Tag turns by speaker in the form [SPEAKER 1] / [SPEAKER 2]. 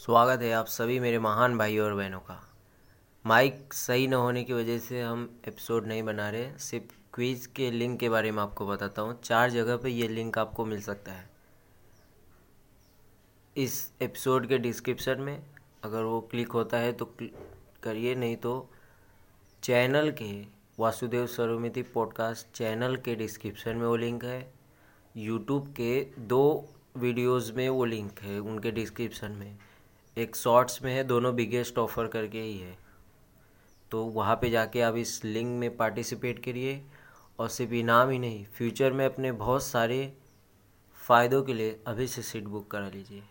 [SPEAKER 1] स्वागत है आप सभी मेरे महान भाइयों और बहनों का। माइक सही न होने की वजह से हम एपिसोड नहीं बना रहे, सिर्फ़ क्विज़ के लिंक के बारे में आपको बताता हूँ। चार जगह पे ये लिंक आपको मिल सकता है। इस एपिसोड के डिस्क्रिप्शन में अगर वो क्लिक होता है तो करिए, नहीं तो चैनल के वासुदेव सरोमिति पॉडकास्ट चैनल के डिस्क्रिप्शन में वो लिंक है। यूट्यूब के दो वीडियोस में वो लिंक है उनके डिस्क्रिप्शन में। एक शॉर्ट्स में है, दोनों बिगेस्ट ऑफ़र करके ही है। तो वहाँ पे जाके आप इस लिंक में पार्टिसिपेट करिए, और सिर्फ़ इनाम ही नहीं फ्यूचर में अपने बहुत सारे फ़ायदों के लिए अभी से सीट बुक करा लीजिए।